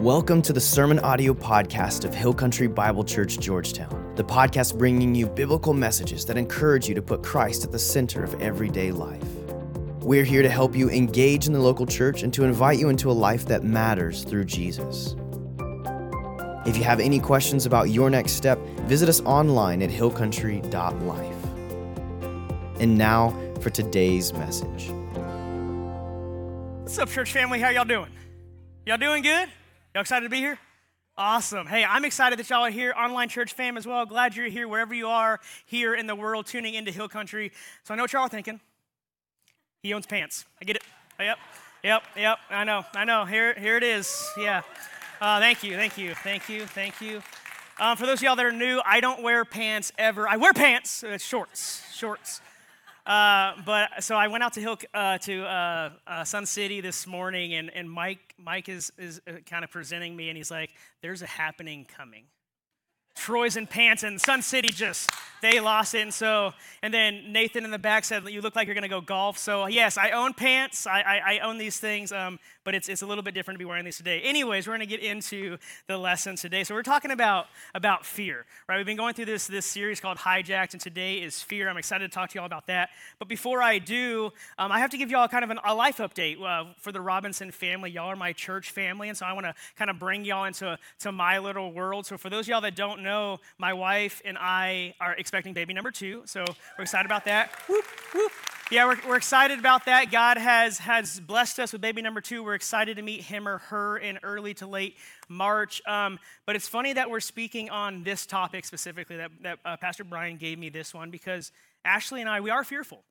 Welcome to the Sermon Audio Podcast of Hill Country Bible Church, Georgetown. The podcast bringing you biblical messages that encourage you to put Christ at the center of everyday life. We're here to help you engage in the local church and to invite you into a life that matters through Jesus. If you have any questions about your next step, visit us online at hillcountry.life. And now for today's message. What's up, church family? How y'all doing? Y'all doing good? Y'all excited to be here? Awesome. Hey, I'm excited that y'all are here, online church fam as well. Glad you're here wherever you are here in the world, tuning into Hill Country. So I know what y'all are thinking. He owns pants. I get it. Yep, yep, yep. I know, I know. Here, here it is. Yeah. Uh, thank you, thank you, thank you, thank you. Um, for those of y'all that are new, I don't wear pants ever. I wear pants. It's shorts, shorts. Uh, but so I went out to Hill uh, to uh, uh, Sun City this morning, and, and Mike Mike is is uh, kind of presenting me, and he's like, "There's a happening coming." Troy's in pants, and Sun City just they lost it. And so, and then Nathan in the back said, "You look like you're going to go golf." So yes, I own pants. I, I, I own these things, um, but it's, it's a little bit different to be wearing these today. Anyways, we're going to get into the lesson today. So we're talking about about fear, right? We've been going through this this series called Hijacked, and today is fear. I'm excited to talk to you all about that. But before I do, um, I have to give you all kind of an, a life update uh, for the Robinson family. Y'all are my church family, and so I want to kind of bring y'all into to my little world. So for those y'all that don't know, my wife and I are expecting baby number two, so we're excited about that. Whoop, whoop. Yeah, we're, we're excited about that. God has, has blessed us with baby number two. We're excited to meet him or her in early to late March. Um, but it's funny that we're speaking on this topic specifically, that, that uh, Pastor Brian gave me this one, because Ashley and I, we are fearful,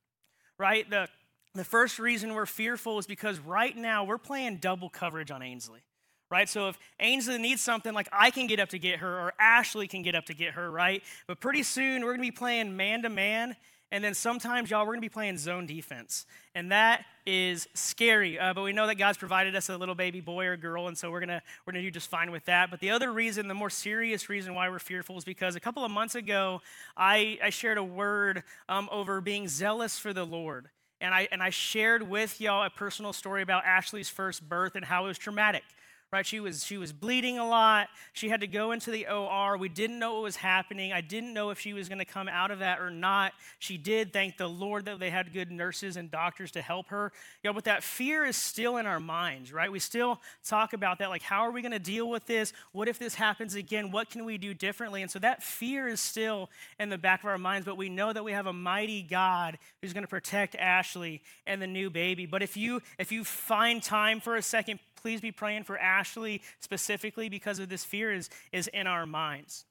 right? The, the first reason we're fearful is because right now we're playing double coverage on Ainsley right? So if Ainsley needs something, like I can get up to get her, or Ashley can get up to get her, right? But pretty soon we're gonna be playing man to man, and then sometimes, y'all, we're gonna be playing zone defense. And that is scary. Uh, but we know that God's provided us a little baby boy or girl, and so we're gonna we're gonna do just fine with that. But the other reason, the more serious reason why we're fearful is because a couple of months ago, I, I shared a word um, over being zealous for the Lord. And I, and I shared with y'all a personal story about Ashley's first birth and how it was traumatic right? She was, she was bleeding a lot. She had to go into the OR. We didn't know what was happening. I didn't know if she was going to come out of that or not. She did. Thank the Lord that they had good nurses and doctors to help her. Know, but that fear is still in our minds, right? We still talk about that. Like, how are we going to deal with this? What if this happens again? What can we do differently? And so that fear is still in the back of our minds, but we know that we have a mighty God who's going to protect Ashley and the new baby. But if you if you find time for a second, please be praying for Ashley specifically because of this fear is, is in our minds.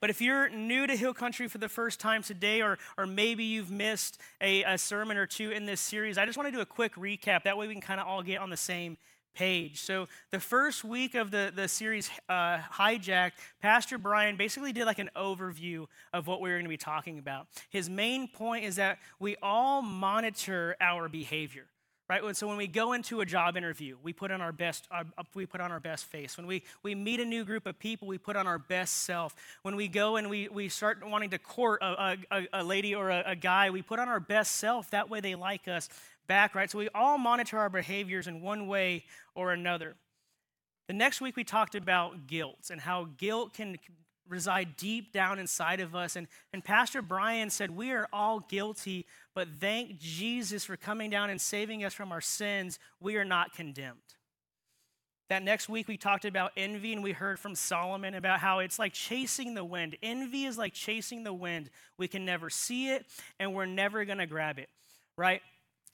But if you're new to Hill Country for the first time today, or, or maybe you've missed a, a sermon or two in this series, I just want to do a quick recap. That way we can kind of all get on the same page. So, the first week of the, the series uh, Hijacked, Pastor Brian basically did like an overview of what we were going to be talking about. His main point is that we all monitor our behavior right? So when we go into a job interview we put on our best uh, we put on our best face. When we, we meet a new group of people we put on our best self. When we go and we, we start wanting to court a, a, a lady or a, a guy we put on our best self. That way they like us back right? So we all monitor our behaviors in one way or another. The next week we talked about guilt and how guilt can reside deep down inside of us. And, and Pastor Brian said, We are all guilty, but thank Jesus for coming down and saving us from our sins. We are not condemned. That next week, we talked about envy, and we heard from Solomon about how it's like chasing the wind. Envy is like chasing the wind. We can never see it, and we're never going to grab it, right?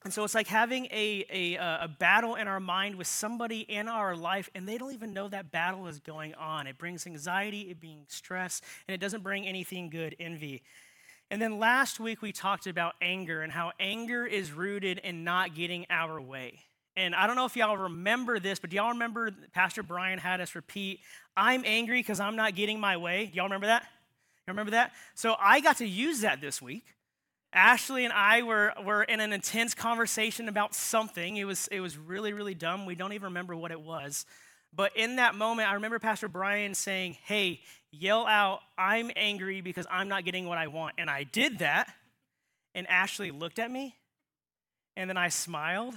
And so it's like having a, a, uh, a, battle in our mind with somebody in our life, and they don't even know that battle is going on. It brings anxiety, it brings stress, and it doesn't bring anything good, envy. And then last week we talked about anger and how anger is rooted in not getting our way. And I don't know if y'all remember this, but do y'all remember Pastor Brian had us repeat, I'm angry because I'm not getting my way? Do y'all remember that? You remember that? So I got to use that this week. Ashley and I were, were in an intense conversation about something. It was, it was really, really dumb. We don't even remember what it was. But in that moment, I remember Pastor Brian saying, Hey, yell out, I'm angry because I'm not getting what I want. And I did that. And Ashley looked at me. And then I smiled.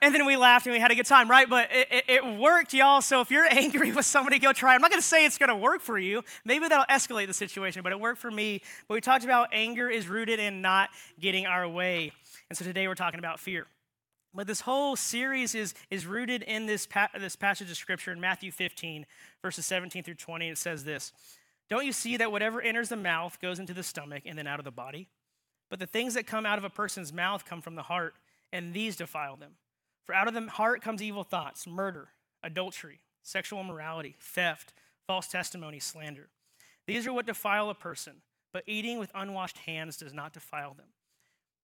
And then we laughed and we had a good time, right? But it, it, it worked, y'all. So if you're angry with somebody, go try. I'm not going to say it's going to work for you. Maybe that'll escalate the situation, but it worked for me. But we talked about anger is rooted in not getting our way. And so today we're talking about fear. But this whole series is, is rooted in this, pa- this passage of scripture in Matthew 15, verses 17 through 20. It says this Don't you see that whatever enters the mouth goes into the stomach and then out of the body? But the things that come out of a person's mouth come from the heart, and these defile them. For out of the heart comes evil thoughts, murder, adultery, sexual immorality, theft, false testimony, slander. These are what defile a person, but eating with unwashed hands does not defile them.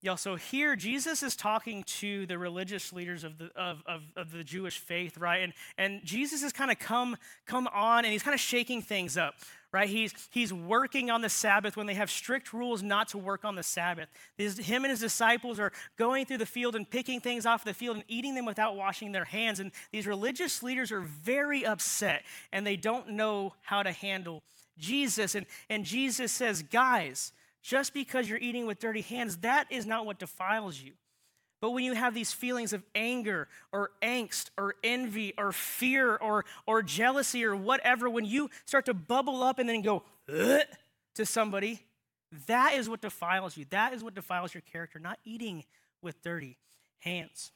Y'all, so here Jesus is talking to the religious leaders of the, of, of, of the Jewish faith, right? And, and Jesus has kind of come, come on and he's kind of shaking things up, right? He's, he's working on the Sabbath when they have strict rules not to work on the Sabbath. His, him and his disciples are going through the field and picking things off the field and eating them without washing their hands. And these religious leaders are very upset and they don't know how to handle Jesus. And, and Jesus says, guys, just because you're eating with dirty hands, that is not what defiles you. But when you have these feelings of anger or angst or envy or fear or, or jealousy or whatever, when you start to bubble up and then go to somebody, that is what defiles you. That is what defiles your character, not eating with dirty hands.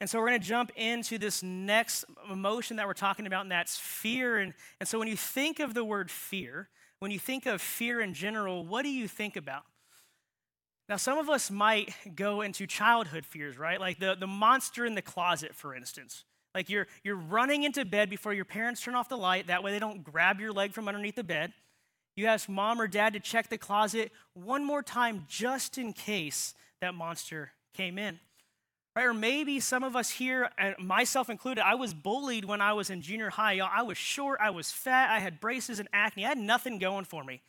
And so we're going to jump into this next emotion that we're talking about, and that's fear. And, and so when you think of the word fear, when you think of fear in general, what do you think about? Now, some of us might go into childhood fears, right? Like the, the monster in the closet, for instance. Like you're, you're running into bed before your parents turn off the light. That way they don't grab your leg from underneath the bed. You ask mom or dad to check the closet one more time just in case that monster came in. Right? Or maybe some of us here, myself included, I was bullied when I was in junior high. Y'all, I was short, I was fat, I had braces and acne. I had nothing going for me.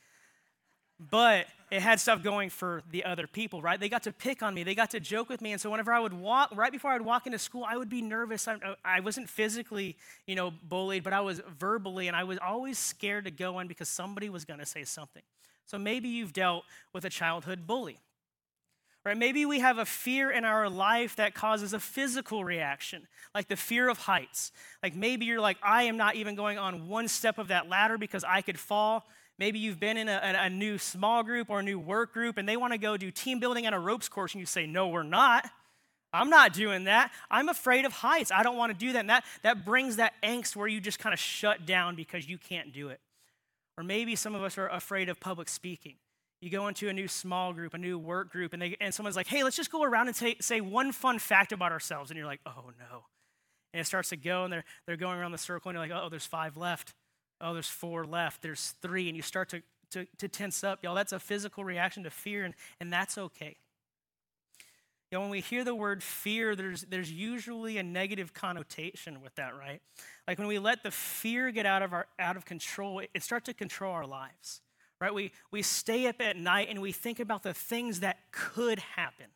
But it had stuff going for the other people, right? They got to pick on me, they got to joke with me. And so whenever I would walk, right before I would walk into school, I would be nervous. I, I wasn't physically, you know, bullied, but I was verbally, and I was always scared to go in because somebody was going to say something. So maybe you've dealt with a childhood bully. Right? Maybe we have a fear in our life that causes a physical reaction, like the fear of heights. Like maybe you're like, I am not even going on one step of that ladder because I could fall. Maybe you've been in a, a new small group or a new work group and they want to go do team building and a ropes course, and you say, No, we're not. I'm not doing that. I'm afraid of heights. I don't want to do that. And that, that brings that angst where you just kind of shut down because you can't do it. Or maybe some of us are afraid of public speaking. You go into a new small group, a new work group, and, they, and someone's like, hey, let's just go around and say, say one fun fact about ourselves. And you're like, oh no. And it starts to go, and they're, they're going around the circle, and you're like, oh, there's five left. Oh, there's four left. There's three. And you start to, to, to tense up. Y'all, that's a physical reaction to fear, and, and that's okay. Know, when we hear the word fear, there's, there's usually a negative connotation with that, right? Like when we let the fear get out of, our, out of control, it, it starts to control our lives right? We, we stay up at night and we think about the things that could happen,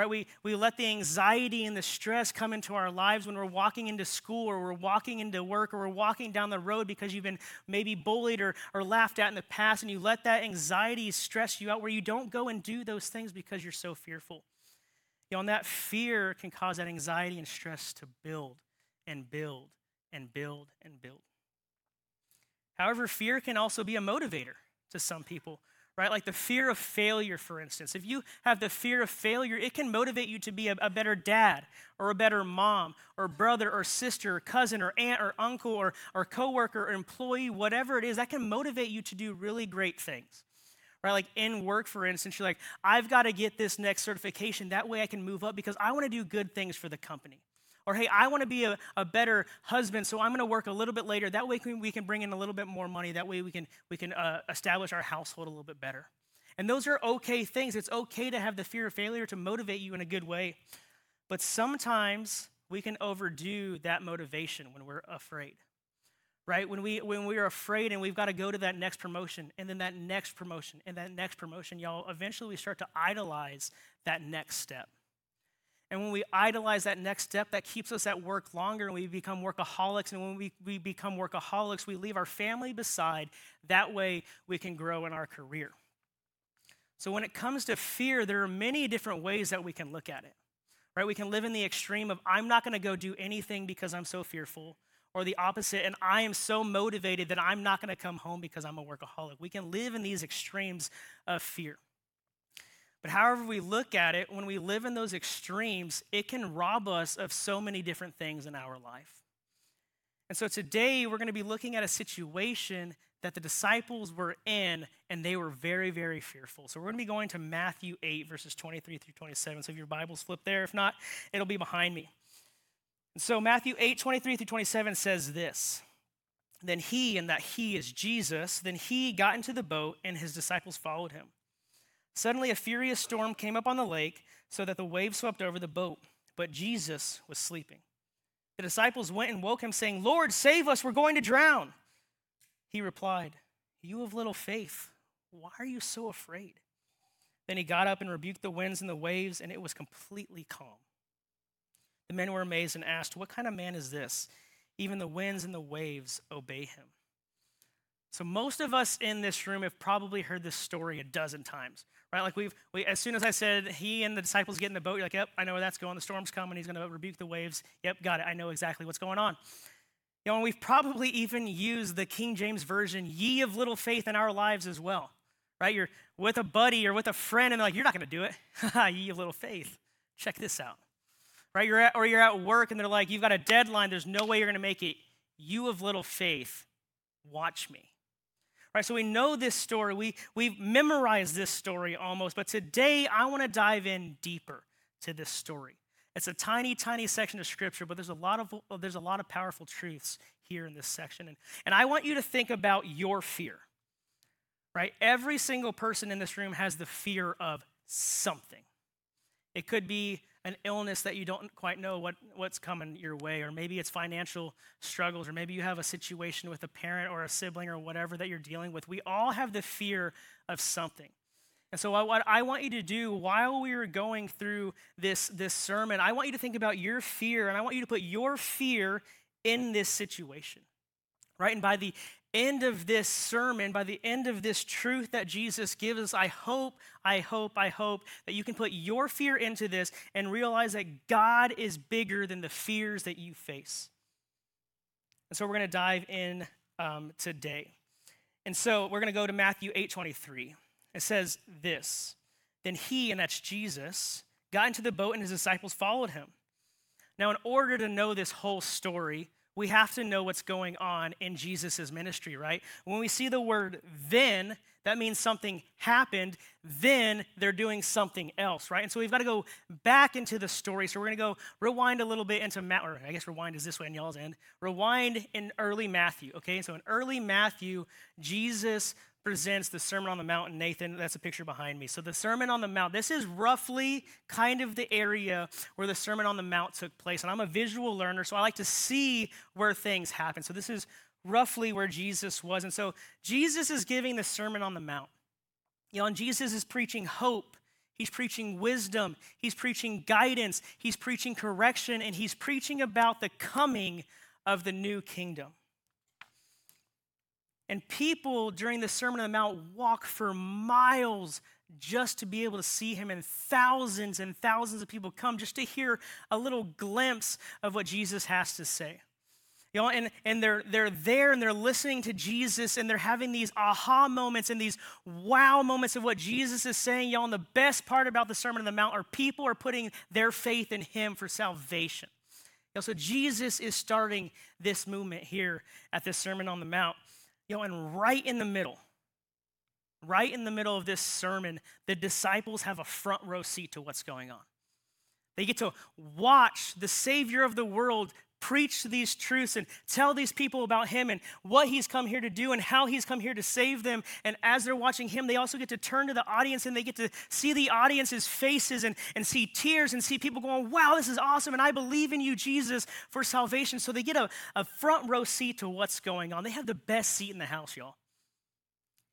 right? We, we let the anxiety and the stress come into our lives when we're walking into school or we're walking into work or we're walking down the road because you've been maybe bullied or, or laughed at in the past and you let that anxiety stress you out where you don't go and do those things because you're so fearful. You know, and that fear can cause that anxiety and stress to build and build and build and build. However, fear can also be a motivator to some people, right? Like the fear of failure, for instance. If you have the fear of failure, it can motivate you to be a, a better dad or a better mom or brother or sister or cousin or aunt or uncle or, or coworker or employee, whatever it is, that can motivate you to do really great things right? Like in work, for instance, you're like, I've got to get this next certification. That way I can move up because I want to do good things for the company. Or, hey, I want to be a, a better husband, so I'm going to work a little bit later. That way we can bring in a little bit more money. That way we can, we can uh, establish our household a little bit better. And those are okay things. It's okay to have the fear of failure to motivate you in a good way. But sometimes we can overdo that motivation when we're afraid. Right? When we when we're afraid and we've got to go to that next promotion and then that next promotion and that next promotion, y'all, eventually we start to idolize that next step. And when we idolize that next step, that keeps us at work longer and we become workaholics. And when we, we become workaholics, we leave our family beside. That way, we can grow in our career. So, when it comes to fear, there are many different ways that we can look at it. right? We can live in the extreme of, I'm not going to go do anything because I'm so fearful, or the opposite, and I am so motivated that I'm not going to come home because I'm a workaholic. We can live in these extremes of fear. But however we look at it, when we live in those extremes, it can rob us of so many different things in our life. And so today we're going to be looking at a situation that the disciples were in, and they were very, very fearful. So we're going to be going to Matthew 8, verses 23 through 27. So if your Bible's flipped there, if not, it'll be behind me. And so Matthew 8, 23 through 27 says this Then he, and that he is Jesus, then he got into the boat, and his disciples followed him. Suddenly, a furious storm came up on the lake, so that the waves swept over the boat, but Jesus was sleeping. The disciples went and woke him, saying, Lord, save us, we're going to drown. He replied, You have little faith. Why are you so afraid? Then he got up and rebuked the winds and the waves, and it was completely calm. The men were amazed and asked, What kind of man is this? Even the winds and the waves obey him. So, most of us in this room have probably heard this story a dozen times, right? Like, we've, we, as soon as I said he and the disciples get in the boat, you're like, Yep, I know where that's going. The storm's coming. He's going to rebuke the waves. Yep, got it. I know exactly what's going on. You know, and we've probably even used the King James Version, ye of little faith in our lives as well, right? You're with a buddy or with a friend, and they're like, you're not going to do it. ye of little faith. Check this out, right? You're at, or you're at work, and they're like, you've got a deadline. There's no way you're going to make it. You of little faith, watch me. Right, so we know this story. We, we've memorized this story almost, but today I want to dive in deeper to this story. It's a tiny, tiny section of scripture, but there's a lot of, oh, there's a lot of powerful truths here in this section. And, and I want you to think about your fear, right? Every single person in this room has the fear of something. It could be an illness that you don't quite know what, what's coming your way, or maybe it's financial struggles, or maybe you have a situation with a parent or a sibling or whatever that you're dealing with. We all have the fear of something. And so, what I want you to do while we are going through this, this sermon, I want you to think about your fear, and I want you to put your fear in this situation, right? And by the end of this sermon, by the end of this truth that Jesus gives I hope, I hope, I hope that you can put your fear into this and realize that God is bigger than the fears that you face. And so, we're going to dive in um, today. And so, we're going to go to Matthew 8 23. It says this Then he, and that's Jesus, got into the boat and his disciples followed him. Now, in order to know this whole story, we have to know what's going on in Jesus' ministry, right? When we see the word then, that means something happened, then they're doing something else, right? And so we've got to go back into the story. So we're going to go rewind a little bit into, Ma- or I guess rewind is this way in y'all's end. Rewind in early Matthew, okay? So in early Matthew, Jesus presents the Sermon on the Mount. Nathan, that's a picture behind me. So, the Sermon on the Mount, this is roughly kind of the area where the Sermon on the Mount took place. And I'm a visual learner, so I like to see where things happen. So, this is roughly where Jesus was. And so, Jesus is giving the Sermon on the Mount. You know, and Jesus is preaching hope. He's preaching wisdom. He's preaching guidance. He's preaching correction. And he's preaching about the coming of the new kingdom. And people during the Sermon on the Mount walk for miles just to be able to see him, and thousands and thousands of people come just to hear a little glimpse of what Jesus has to say. You know, and, and they're, they're there and they're listening to Jesus and they're having these aha moments and these wow moments of what Jesus is saying. Y'all, and the best part about the Sermon on the Mount are people are putting their faith in him for salvation. You know, so Jesus is starting this movement here at this Sermon on the Mount. You know, and right in the middle, right in the middle of this sermon, the disciples have a front row seat to what's going on. They get to watch the Savior of the world preach these truths and tell these people about him and what he's come here to do and how he's come here to save them. And as they're watching him, they also get to turn to the audience and they get to see the audience's faces and, and see tears and see people going, wow, this is awesome. And I believe in you, Jesus, for salvation. So they get a, a front row seat to what's going on. They have the best seat in the house, y'all.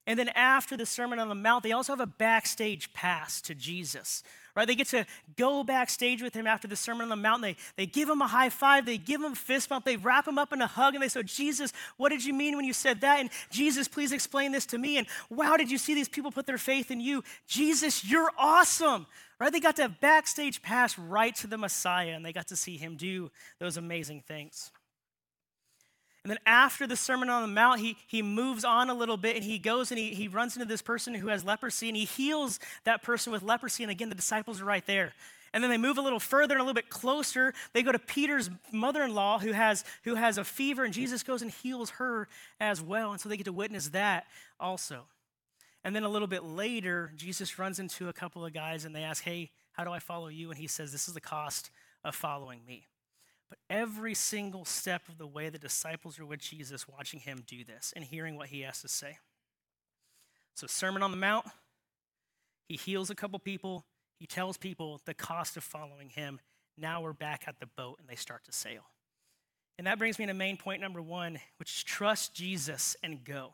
And then after the Sermon on the Mount, they also have a backstage pass to Jesus, right? They get to go backstage with him after the Sermon on the Mount. They, they give him a high five, they give him a fist bump, they wrap him up in a hug, and they say, Jesus, what did you mean when you said that? And Jesus, please explain this to me. And wow, did you see these people put their faith in you? Jesus, you're awesome, right? They got to have backstage pass right to the Messiah, and they got to see him do those amazing things. And then after the Sermon on the Mount, he, he moves on a little bit and he goes and he, he runs into this person who has leprosy and he heals that person with leprosy. And again, the disciples are right there. And then they move a little further and a little bit closer. They go to Peter's mother in law who has, who has a fever, and Jesus goes and heals her as well. And so they get to witness that also. And then a little bit later, Jesus runs into a couple of guys and they ask, Hey, how do I follow you? And he says, This is the cost of following me. But every single step of the way, the disciples are with Jesus, watching him do this and hearing what he has to say. So, Sermon on the Mount, he heals a couple people, he tells people the cost of following him. Now we're back at the boat and they start to sail. And that brings me to main point number one, which is trust Jesus and go.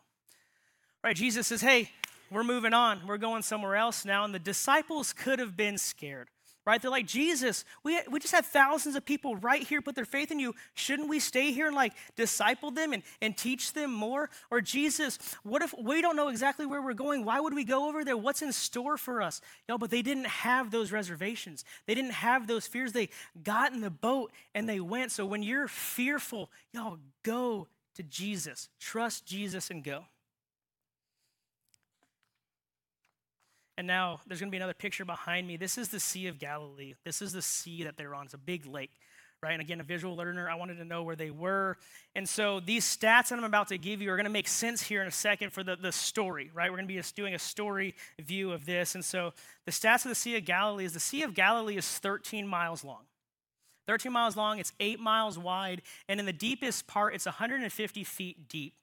Right? Jesus says, hey, we're moving on. We're going somewhere else now. And the disciples could have been scared right? They're like, Jesus, we, we just had thousands of people right here put their faith in you. Shouldn't we stay here and like disciple them and, and teach them more? Or Jesus, what if we don't know exactly where we're going? Why would we go over there? What's in store for us? Y'all, but they didn't have those reservations. They didn't have those fears. They got in the boat and they went. So when you're fearful, y'all go to Jesus. Trust Jesus and go. And now there's going to be another picture behind me. This is the Sea of Galilee. This is the sea that they're on. It's a big lake, right? And again, a visual learner, I wanted to know where they were. And so these stats that I'm about to give you are going to make sense here in a second for the, the story, right? We're going to be just doing a story view of this. And so the stats of the Sea of Galilee is the Sea of Galilee is 13 miles long. 13 miles long, it's eight miles wide, and in the deepest part, it's 150 feet deep.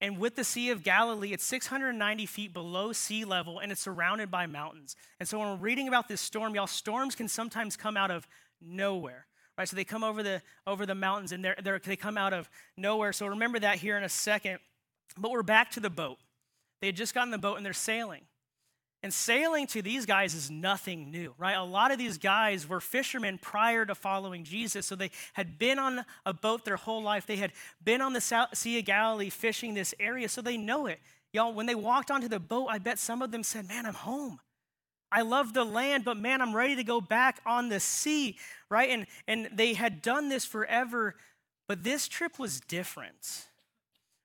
And with the Sea of Galilee, it's 690 feet below sea level and it's surrounded by mountains. And so when we're reading about this storm, y'all, storms can sometimes come out of nowhere, right? So they come over the, over the mountains and they're, they're, they come out of nowhere. So remember that here in a second. But we're back to the boat. They had just gotten the boat and they're sailing. And sailing to these guys is nothing new, right? A lot of these guys were fishermen prior to following Jesus. So they had been on a boat their whole life. They had been on the Sea of Galilee fishing this area, so they know it. Y'all, when they walked onto the boat, I bet some of them said, Man, I'm home. I love the land, but man, I'm ready to go back on the sea, right? And, and they had done this forever, but this trip was different,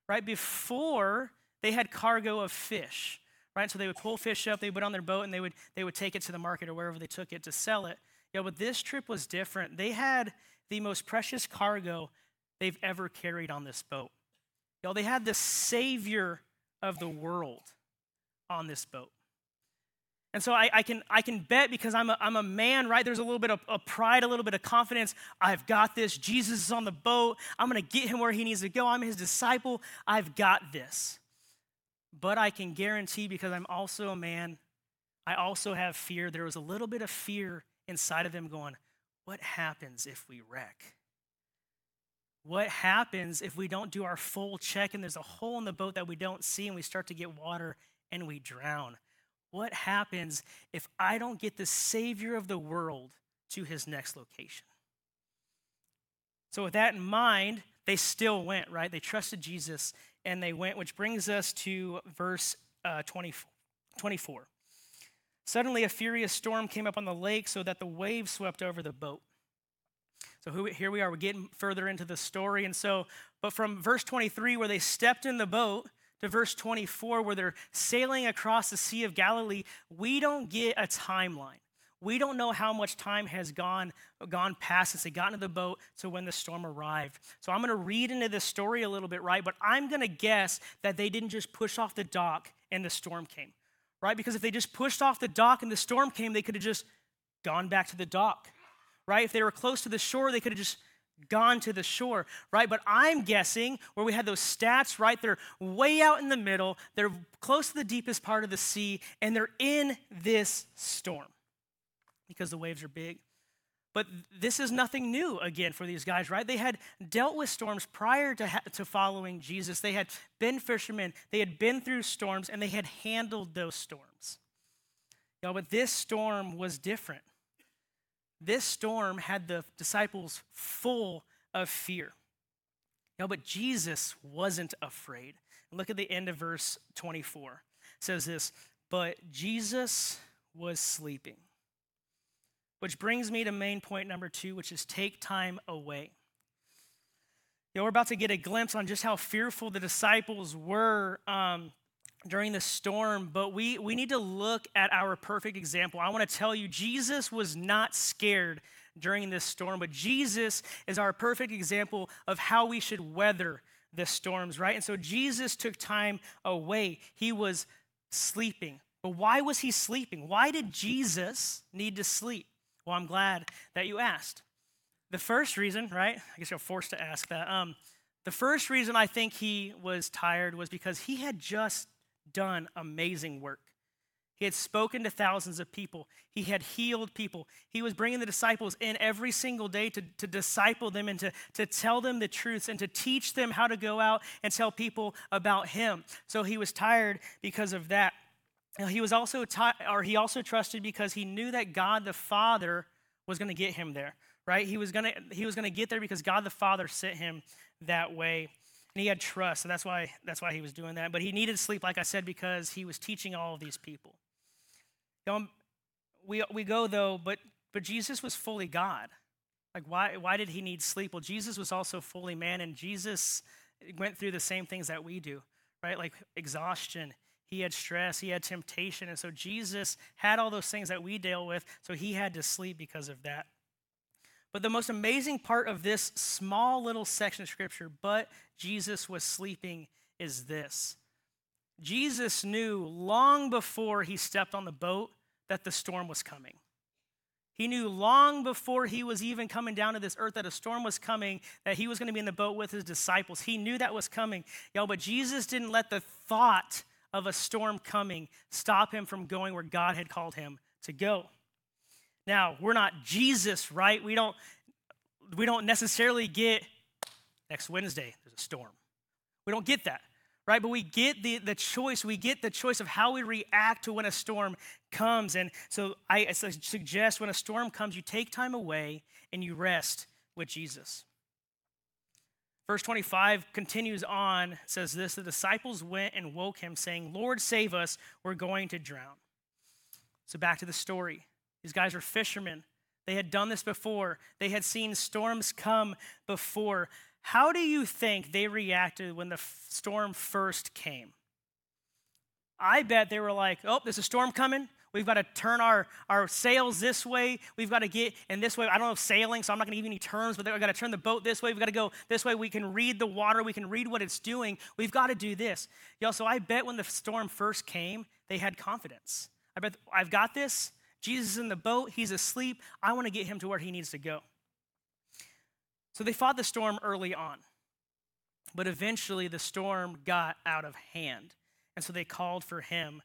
right? Before, they had cargo of fish right? So they would pull fish up, they would put on their boat, and they would, they would take it to the market or wherever they took it to sell it. Yeah, but this trip was different. They had the most precious cargo they've ever carried on this boat. Y'all, they had the savior of the world on this boat. And so I, I, can, I can bet because I'm a, I'm a man, right? There's a little bit of, of pride, a little bit of confidence. I've got this. Jesus is on the boat. I'm going to get him where he needs to go. I'm his disciple. I've got this. But I can guarantee, because I'm also a man, I also have fear. There was a little bit of fear inside of them going, What happens if we wreck? What happens if we don't do our full check and there's a hole in the boat that we don't see and we start to get water and we drown? What happens if I don't get the Savior of the world to his next location? So, with that in mind, they still went, right? They trusted Jesus and they went, which brings us to verse uh, 24. Suddenly, a furious storm came up on the lake so that the waves swept over the boat. So here we are, we're getting further into the story. And so, but from verse 23, where they stepped in the boat, to verse 24, where they're sailing across the Sea of Galilee, we don't get a timeline. We don't know how much time has gone, gone past since they got into the boat to when the storm arrived. So I'm going to read into this story a little bit, right? But I'm going to guess that they didn't just push off the dock and the storm came, right? Because if they just pushed off the dock and the storm came, they could have just gone back to the dock, right? If they were close to the shore, they could have just gone to the shore, right? But I'm guessing where we had those stats, right? They're way out in the middle, they're close to the deepest part of the sea, and they're in this storm because the waves are big. But this is nothing new again for these guys, right? They had dealt with storms prior to, ha- to following Jesus. They had been fishermen, they had been through storms, and they had handled those storms. Know, but this storm was different. This storm had the disciples full of fear. Know, but Jesus wasn't afraid. Look at the end of verse 24. It says this, but Jesus was sleeping. Which brings me to main point number two, which is take time away. You know, we're about to get a glimpse on just how fearful the disciples were um, during the storm, but we, we need to look at our perfect example. I want to tell you, Jesus was not scared during this storm, but Jesus is our perfect example of how we should weather the storms, right? And so Jesus took time away. He was sleeping. But why was he sleeping? Why did Jesus need to sleep? Well, I'm glad that you asked. The first reason, right? I guess you're forced to ask that. Um, the first reason I think he was tired was because he had just done amazing work. He had spoken to thousands of people. He had healed people. He was bringing the disciples in every single day to, to disciple them and to, to tell them the truths and to teach them how to go out and tell people about him. So he was tired because of that. He was also t- or he also trusted because he knew that God the Father was going to get him there, right? He was going to he was going to get there because God the Father sent him that way. And he had trust, so that's why that's why he was doing that. But he needed sleep like I said because he was teaching all of these people. We we go though, but but Jesus was fully God. Like why why did he need sleep? Well, Jesus was also fully man and Jesus went through the same things that we do, right? Like exhaustion, he had stress, he had temptation. And so Jesus had all those things that we deal with, so he had to sleep because of that. But the most amazing part of this small little section of scripture, but Jesus was sleeping, is this. Jesus knew long before he stepped on the boat that the storm was coming. He knew long before he was even coming down to this earth that a storm was coming, that he was going to be in the boat with his disciples. He knew that was coming. Y'all, but Jesus didn't let the thought of a storm coming stop him from going where God had called him to go. Now, we're not Jesus, right? We don't we don't necessarily get next Wednesday there's a storm. We don't get that, right? But we get the, the choice. We get the choice of how we react to when a storm comes. And so I suggest when a storm comes, you take time away and you rest with Jesus. Verse 25 continues on, says this The disciples went and woke him, saying, Lord, save us, we're going to drown. So back to the story. These guys were fishermen. They had done this before, they had seen storms come before. How do you think they reacted when the storm first came? I bet they were like, oh, there's a storm coming. We've got to turn our, our sails this way. We've got to get in this way. I don't know sailing, so I'm not going to give you any terms, but we've got to turn the boat this way. We've got to go this way. We can read the water. We can read what it's doing. We've got to do this. Y'all, so I bet when the storm first came, they had confidence. I bet I've got this. Jesus is in the boat. He's asleep. I want to get him to where he needs to go. So they fought the storm early on. But eventually the storm got out of hand. And so they called for him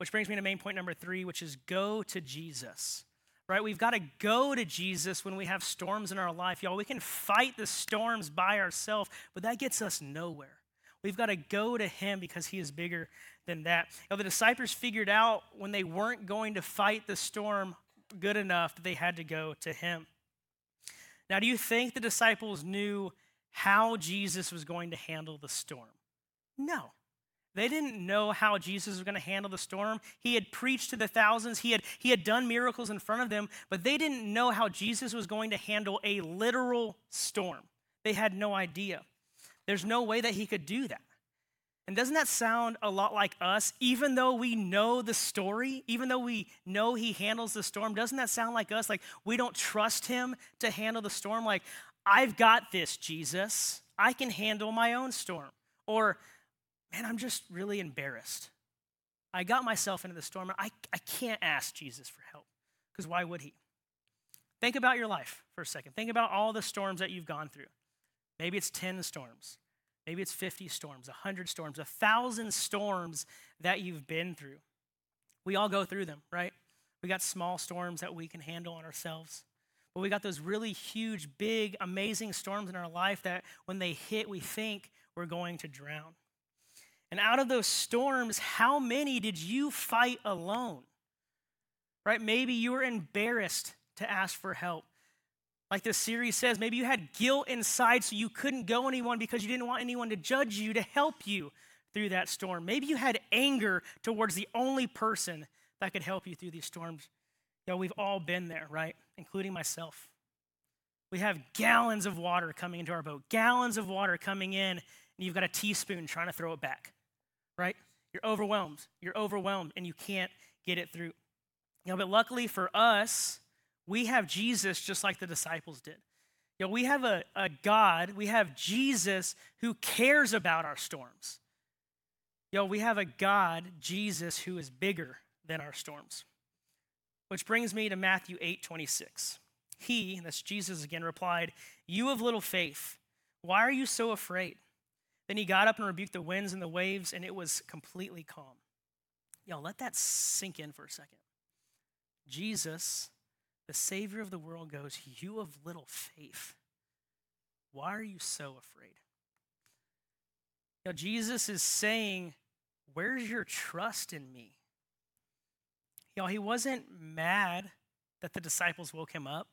which brings me to main point number three, which is go to Jesus. Right? We've got to go to Jesus when we have storms in our life. Y'all, we can fight the storms by ourselves, but that gets us nowhere. We've got to go to him because he is bigger than that. Now, the disciples figured out when they weren't going to fight the storm good enough that they had to go to him. Now, do you think the disciples knew how Jesus was going to handle the storm? No. They didn't know how Jesus was going to handle the storm. He had preached to the thousands, he had, he had done miracles in front of them, but they didn't know how Jesus was going to handle a literal storm. They had no idea. There's no way that he could do that. And doesn't that sound a lot like us? Even though we know the story, even though we know he handles the storm, doesn't that sound like us? Like we don't trust him to handle the storm? Like, I've got this, Jesus. I can handle my own storm. Or, man, I'm just really embarrassed. I got myself into the storm. I, I can't ask Jesus for help because why would he? Think about your life for a second. Think about all the storms that you've gone through. Maybe it's 10 storms. Maybe it's 50 storms, 100 storms, 1,000 storms that you've been through. We all go through them, right? We got small storms that we can handle on ourselves. But we got those really huge, big, amazing storms in our life that when they hit, we think we're going to drown. And out of those storms, how many did you fight alone? Right? Maybe you were embarrassed to ask for help. Like this series says, maybe you had guilt inside so you couldn't go anyone because you didn't want anyone to judge you to help you through that storm. Maybe you had anger towards the only person that could help you through these storms. Know, we've all been there, right? Including myself. We have gallons of water coming into our boat, gallons of water coming in, and you've got a teaspoon trying to throw it back, right? You're overwhelmed. You're overwhelmed, and you can't get it through. You know, but luckily for us, we have Jesus just like the disciples did. You know, we have a, a God, we have Jesus who cares about our storms. You know, we have a God, Jesus, who is bigger than our storms. Which brings me to Matthew 8 26. He, that's Jesus again, replied, You of little faith, why are you so afraid? Then he got up and rebuked the winds and the waves, and it was completely calm. Y'all, let that sink in for a second. Jesus the Savior of the world goes, You of little faith, why are you so afraid? Now, Jesus is saying, Where's your trust in me? Y'all, he wasn't mad that the disciples woke him up,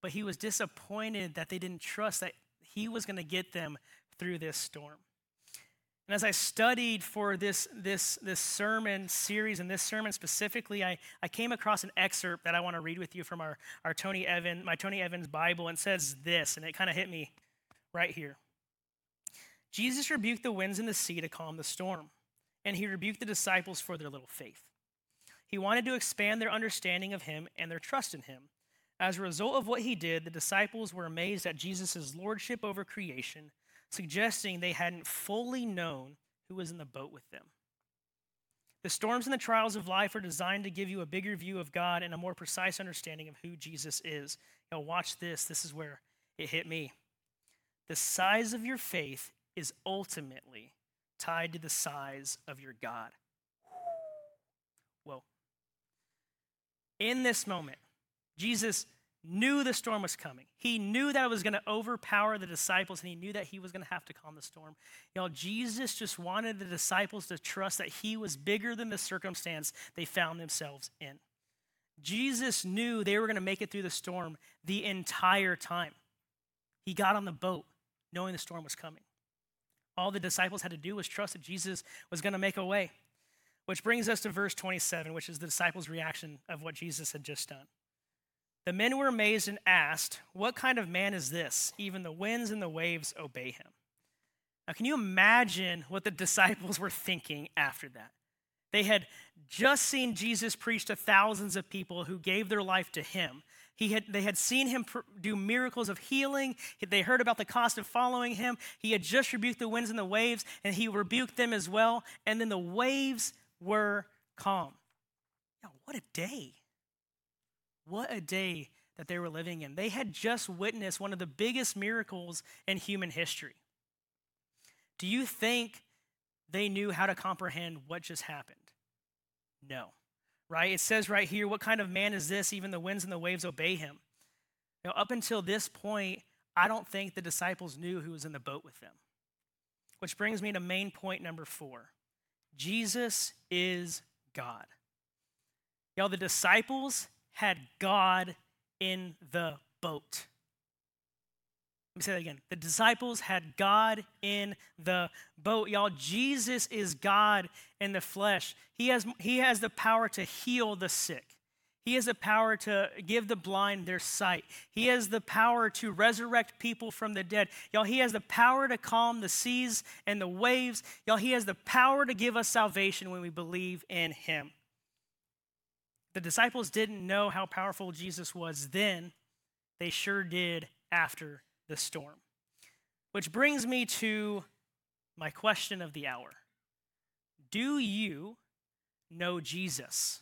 but he was disappointed that they didn't trust that he was going to get them through this storm. And as I studied for this, this, this sermon series and this sermon specifically, I, I came across an excerpt that I want to read with you from our, our Tony Evans, my Tony Evans Bible, and says this, and it kind of hit me right here. Jesus rebuked the winds and the sea to calm the storm, and he rebuked the disciples for their little faith. He wanted to expand their understanding of him and their trust in him. As a result of what he did, the disciples were amazed at Jesus' lordship over creation suggesting they hadn't fully known who was in the boat with them. The storms and the trials of life are designed to give you a bigger view of God and a more precise understanding of who Jesus is. Now, watch this. This is where it hit me. The size of your faith is ultimately tied to the size of your God. Whoa. In this moment, Jesus knew the storm was coming. He knew that it was going to overpower the disciples, and he knew that he was going to have to calm the storm. Y'all, Jesus just wanted the disciples to trust that he was bigger than the circumstance they found themselves in. Jesus knew they were going to make it through the storm the entire time. He got on the boat knowing the storm was coming. All the disciples had to do was trust that Jesus was going to make a way. Which brings us to verse 27, which is the disciples' reaction of what Jesus had just done. The men were amazed and asked, What kind of man is this? Even the winds and the waves obey him. Now, can you imagine what the disciples were thinking after that? They had just seen Jesus preach to thousands of people who gave their life to him. He had, they had seen him do miracles of healing. They heard about the cost of following him. He had just rebuked the winds and the waves, and he rebuked them as well. And then the waves were calm. Now, what a day! What a day that they were living in. They had just witnessed one of the biggest miracles in human history. Do you think they knew how to comprehend what just happened? No. Right? It says right here, what kind of man is this? Even the winds and the waves obey him. Now, up until this point, I don't think the disciples knew who was in the boat with them. Which brings me to main point number four Jesus is God. Y'all, the disciples had God in the boat. Let me say that again. The disciples had God in the boat. Y'all, Jesus is God in the flesh. He has, he has the power to heal the sick. He has the power to give the blind their sight. He has the power to resurrect people from the dead. Y'all, He has the power to calm the seas and the waves. Y'all, He has the power to give us salvation when we believe in Him. The disciples didn't know how powerful Jesus was then, they sure did after the storm. Which brings me to my question of the hour Do you know Jesus?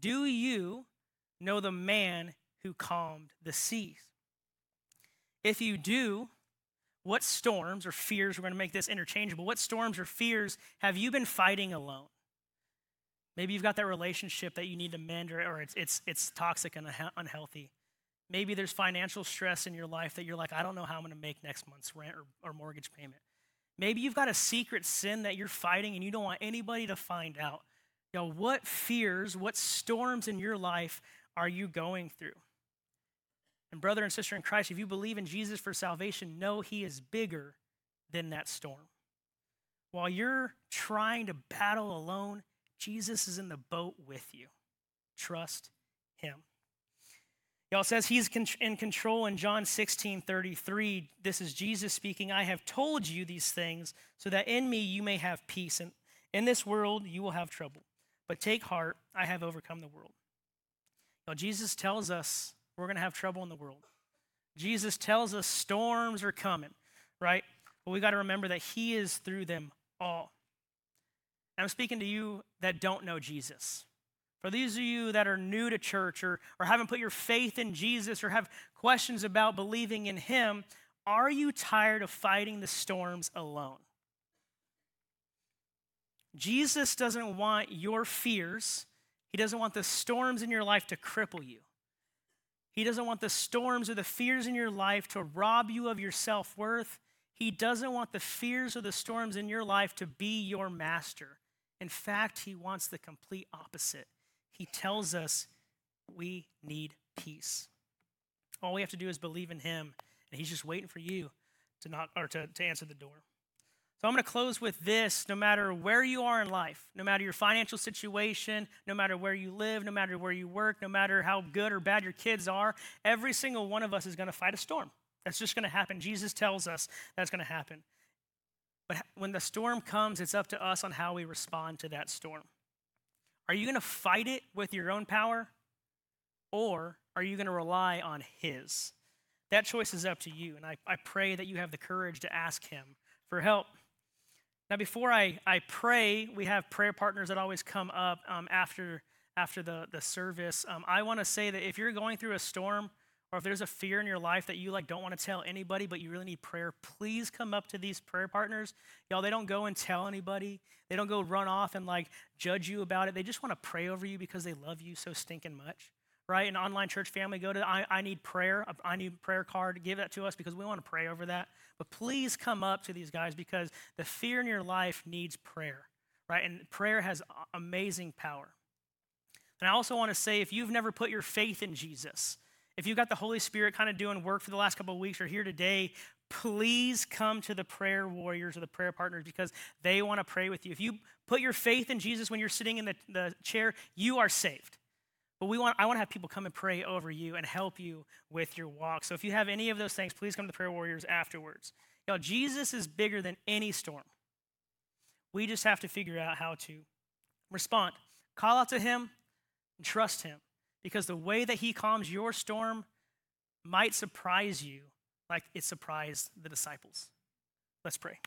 Do you know the man who calmed the seas? If you do, what storms or fears, we're going to make this interchangeable, what storms or fears have you been fighting alone? Maybe you've got that relationship that you need to mend or, or it's, it's, it's toxic and unhealthy. Maybe there's financial stress in your life that you're like, I don't know how I'm going to make next month's rent or, or mortgage payment. Maybe you've got a secret sin that you're fighting and you don't want anybody to find out. You know, what fears, what storms in your life are you going through? And, brother and sister in Christ, if you believe in Jesus for salvation, know He is bigger than that storm. While you're trying to battle alone, Jesus is in the boat with you. Trust Him. Y'all says he's in control in John 16 33. This is Jesus speaking. I have told you these things so that in me you may have peace. And in this world you will have trouble. But take heart, I have overcome the world. Now, Jesus tells us we're going to have trouble in the world. Jesus tells us storms are coming, right? But we got to remember that He is through them all. I'm speaking to you that don't know Jesus. For these of you that are new to church or, or haven't put your faith in Jesus or have questions about believing in Him, are you tired of fighting the storms alone? Jesus doesn't want your fears, He doesn't want the storms in your life to cripple you. He doesn't want the storms or the fears in your life to rob you of your self worth. He doesn't want the fears or the storms in your life to be your master. In fact, He wants the complete opposite he tells us we need peace. All we have to do is believe in him, and he's just waiting for you to knock or to, to answer the door. So I'm going to close with this no matter where you are in life, no matter your financial situation, no matter where you live, no matter where you work, no matter how good or bad your kids are, every single one of us is going to fight a storm. That's just going to happen. Jesus tells us that's going to happen. But when the storm comes, it's up to us on how we respond to that storm. Are you going to fight it with your own power? Or are you going to rely on His? That choice is up to you. And I, I pray that you have the courage to ask Him for help. Now, before I, I pray, we have prayer partners that always come up um, after, after the, the service. Um, I want to say that if you're going through a storm, or if there's a fear in your life that you like don't want to tell anybody but you really need prayer please come up to these prayer partners. Y'all they don't go and tell anybody. They don't go run off and like judge you about it. They just want to pray over you because they love you so stinking much right? An online church family go to I, I need prayer i need prayer card give that to us because we want to pray over that. But please come up to these guys because the fear in your life needs prayer right? And prayer has amazing power. And i also want to say if you've never put your faith in jesus if you've got the Holy Spirit kind of doing work for the last couple of weeks or here today, please come to the prayer warriors or the prayer partners because they want to pray with you. If you put your faith in Jesus when you're sitting in the, the chair, you are saved. But we want, I want to have people come and pray over you and help you with your walk. So if you have any of those things, please come to the prayer warriors afterwards. Y'all, Jesus is bigger than any storm. We just have to figure out how to respond. Call out to him and trust him because the way that he calms your storm might surprise you like it surprised the disciples. Let's pray.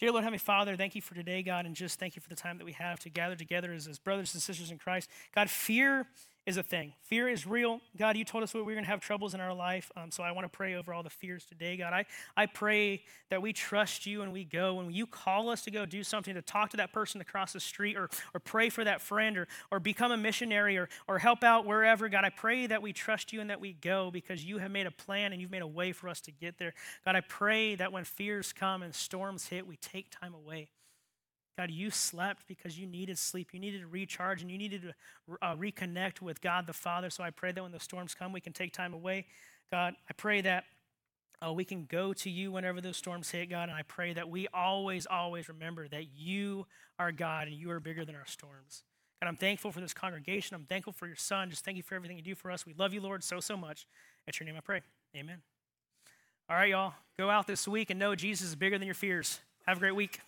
Dear Lord, Heavenly Father, thank you for today, God, and just thank you for the time that we have to gather together as, as brothers and sisters in Christ. God, fear is a thing. Fear is real. God, you told us we are going to have troubles in our life. Um, so I want to pray over all the fears today, God. I, I pray that we trust you and we go. When you call us to go do something, to talk to that person across the street or, or pray for that friend or, or become a missionary or, or help out wherever, God, I pray that we trust you and that we go because you have made a plan and you've made a way for us to get there. God, I pray that when fears come and storms hit, we take time away. God, you slept because you needed sleep. You needed to recharge and you needed to uh, reconnect with God the Father. So I pray that when the storms come, we can take time away. God, I pray that uh, we can go to you whenever those storms hit, God. And I pray that we always, always remember that you are God and you are bigger than our storms. God, I'm thankful for this congregation. I'm thankful for your son. Just thank you for everything you do for us. We love you, Lord, so, so much. At your name I pray. Amen. All right, y'all. Go out this week and know Jesus is bigger than your fears. Have a great week.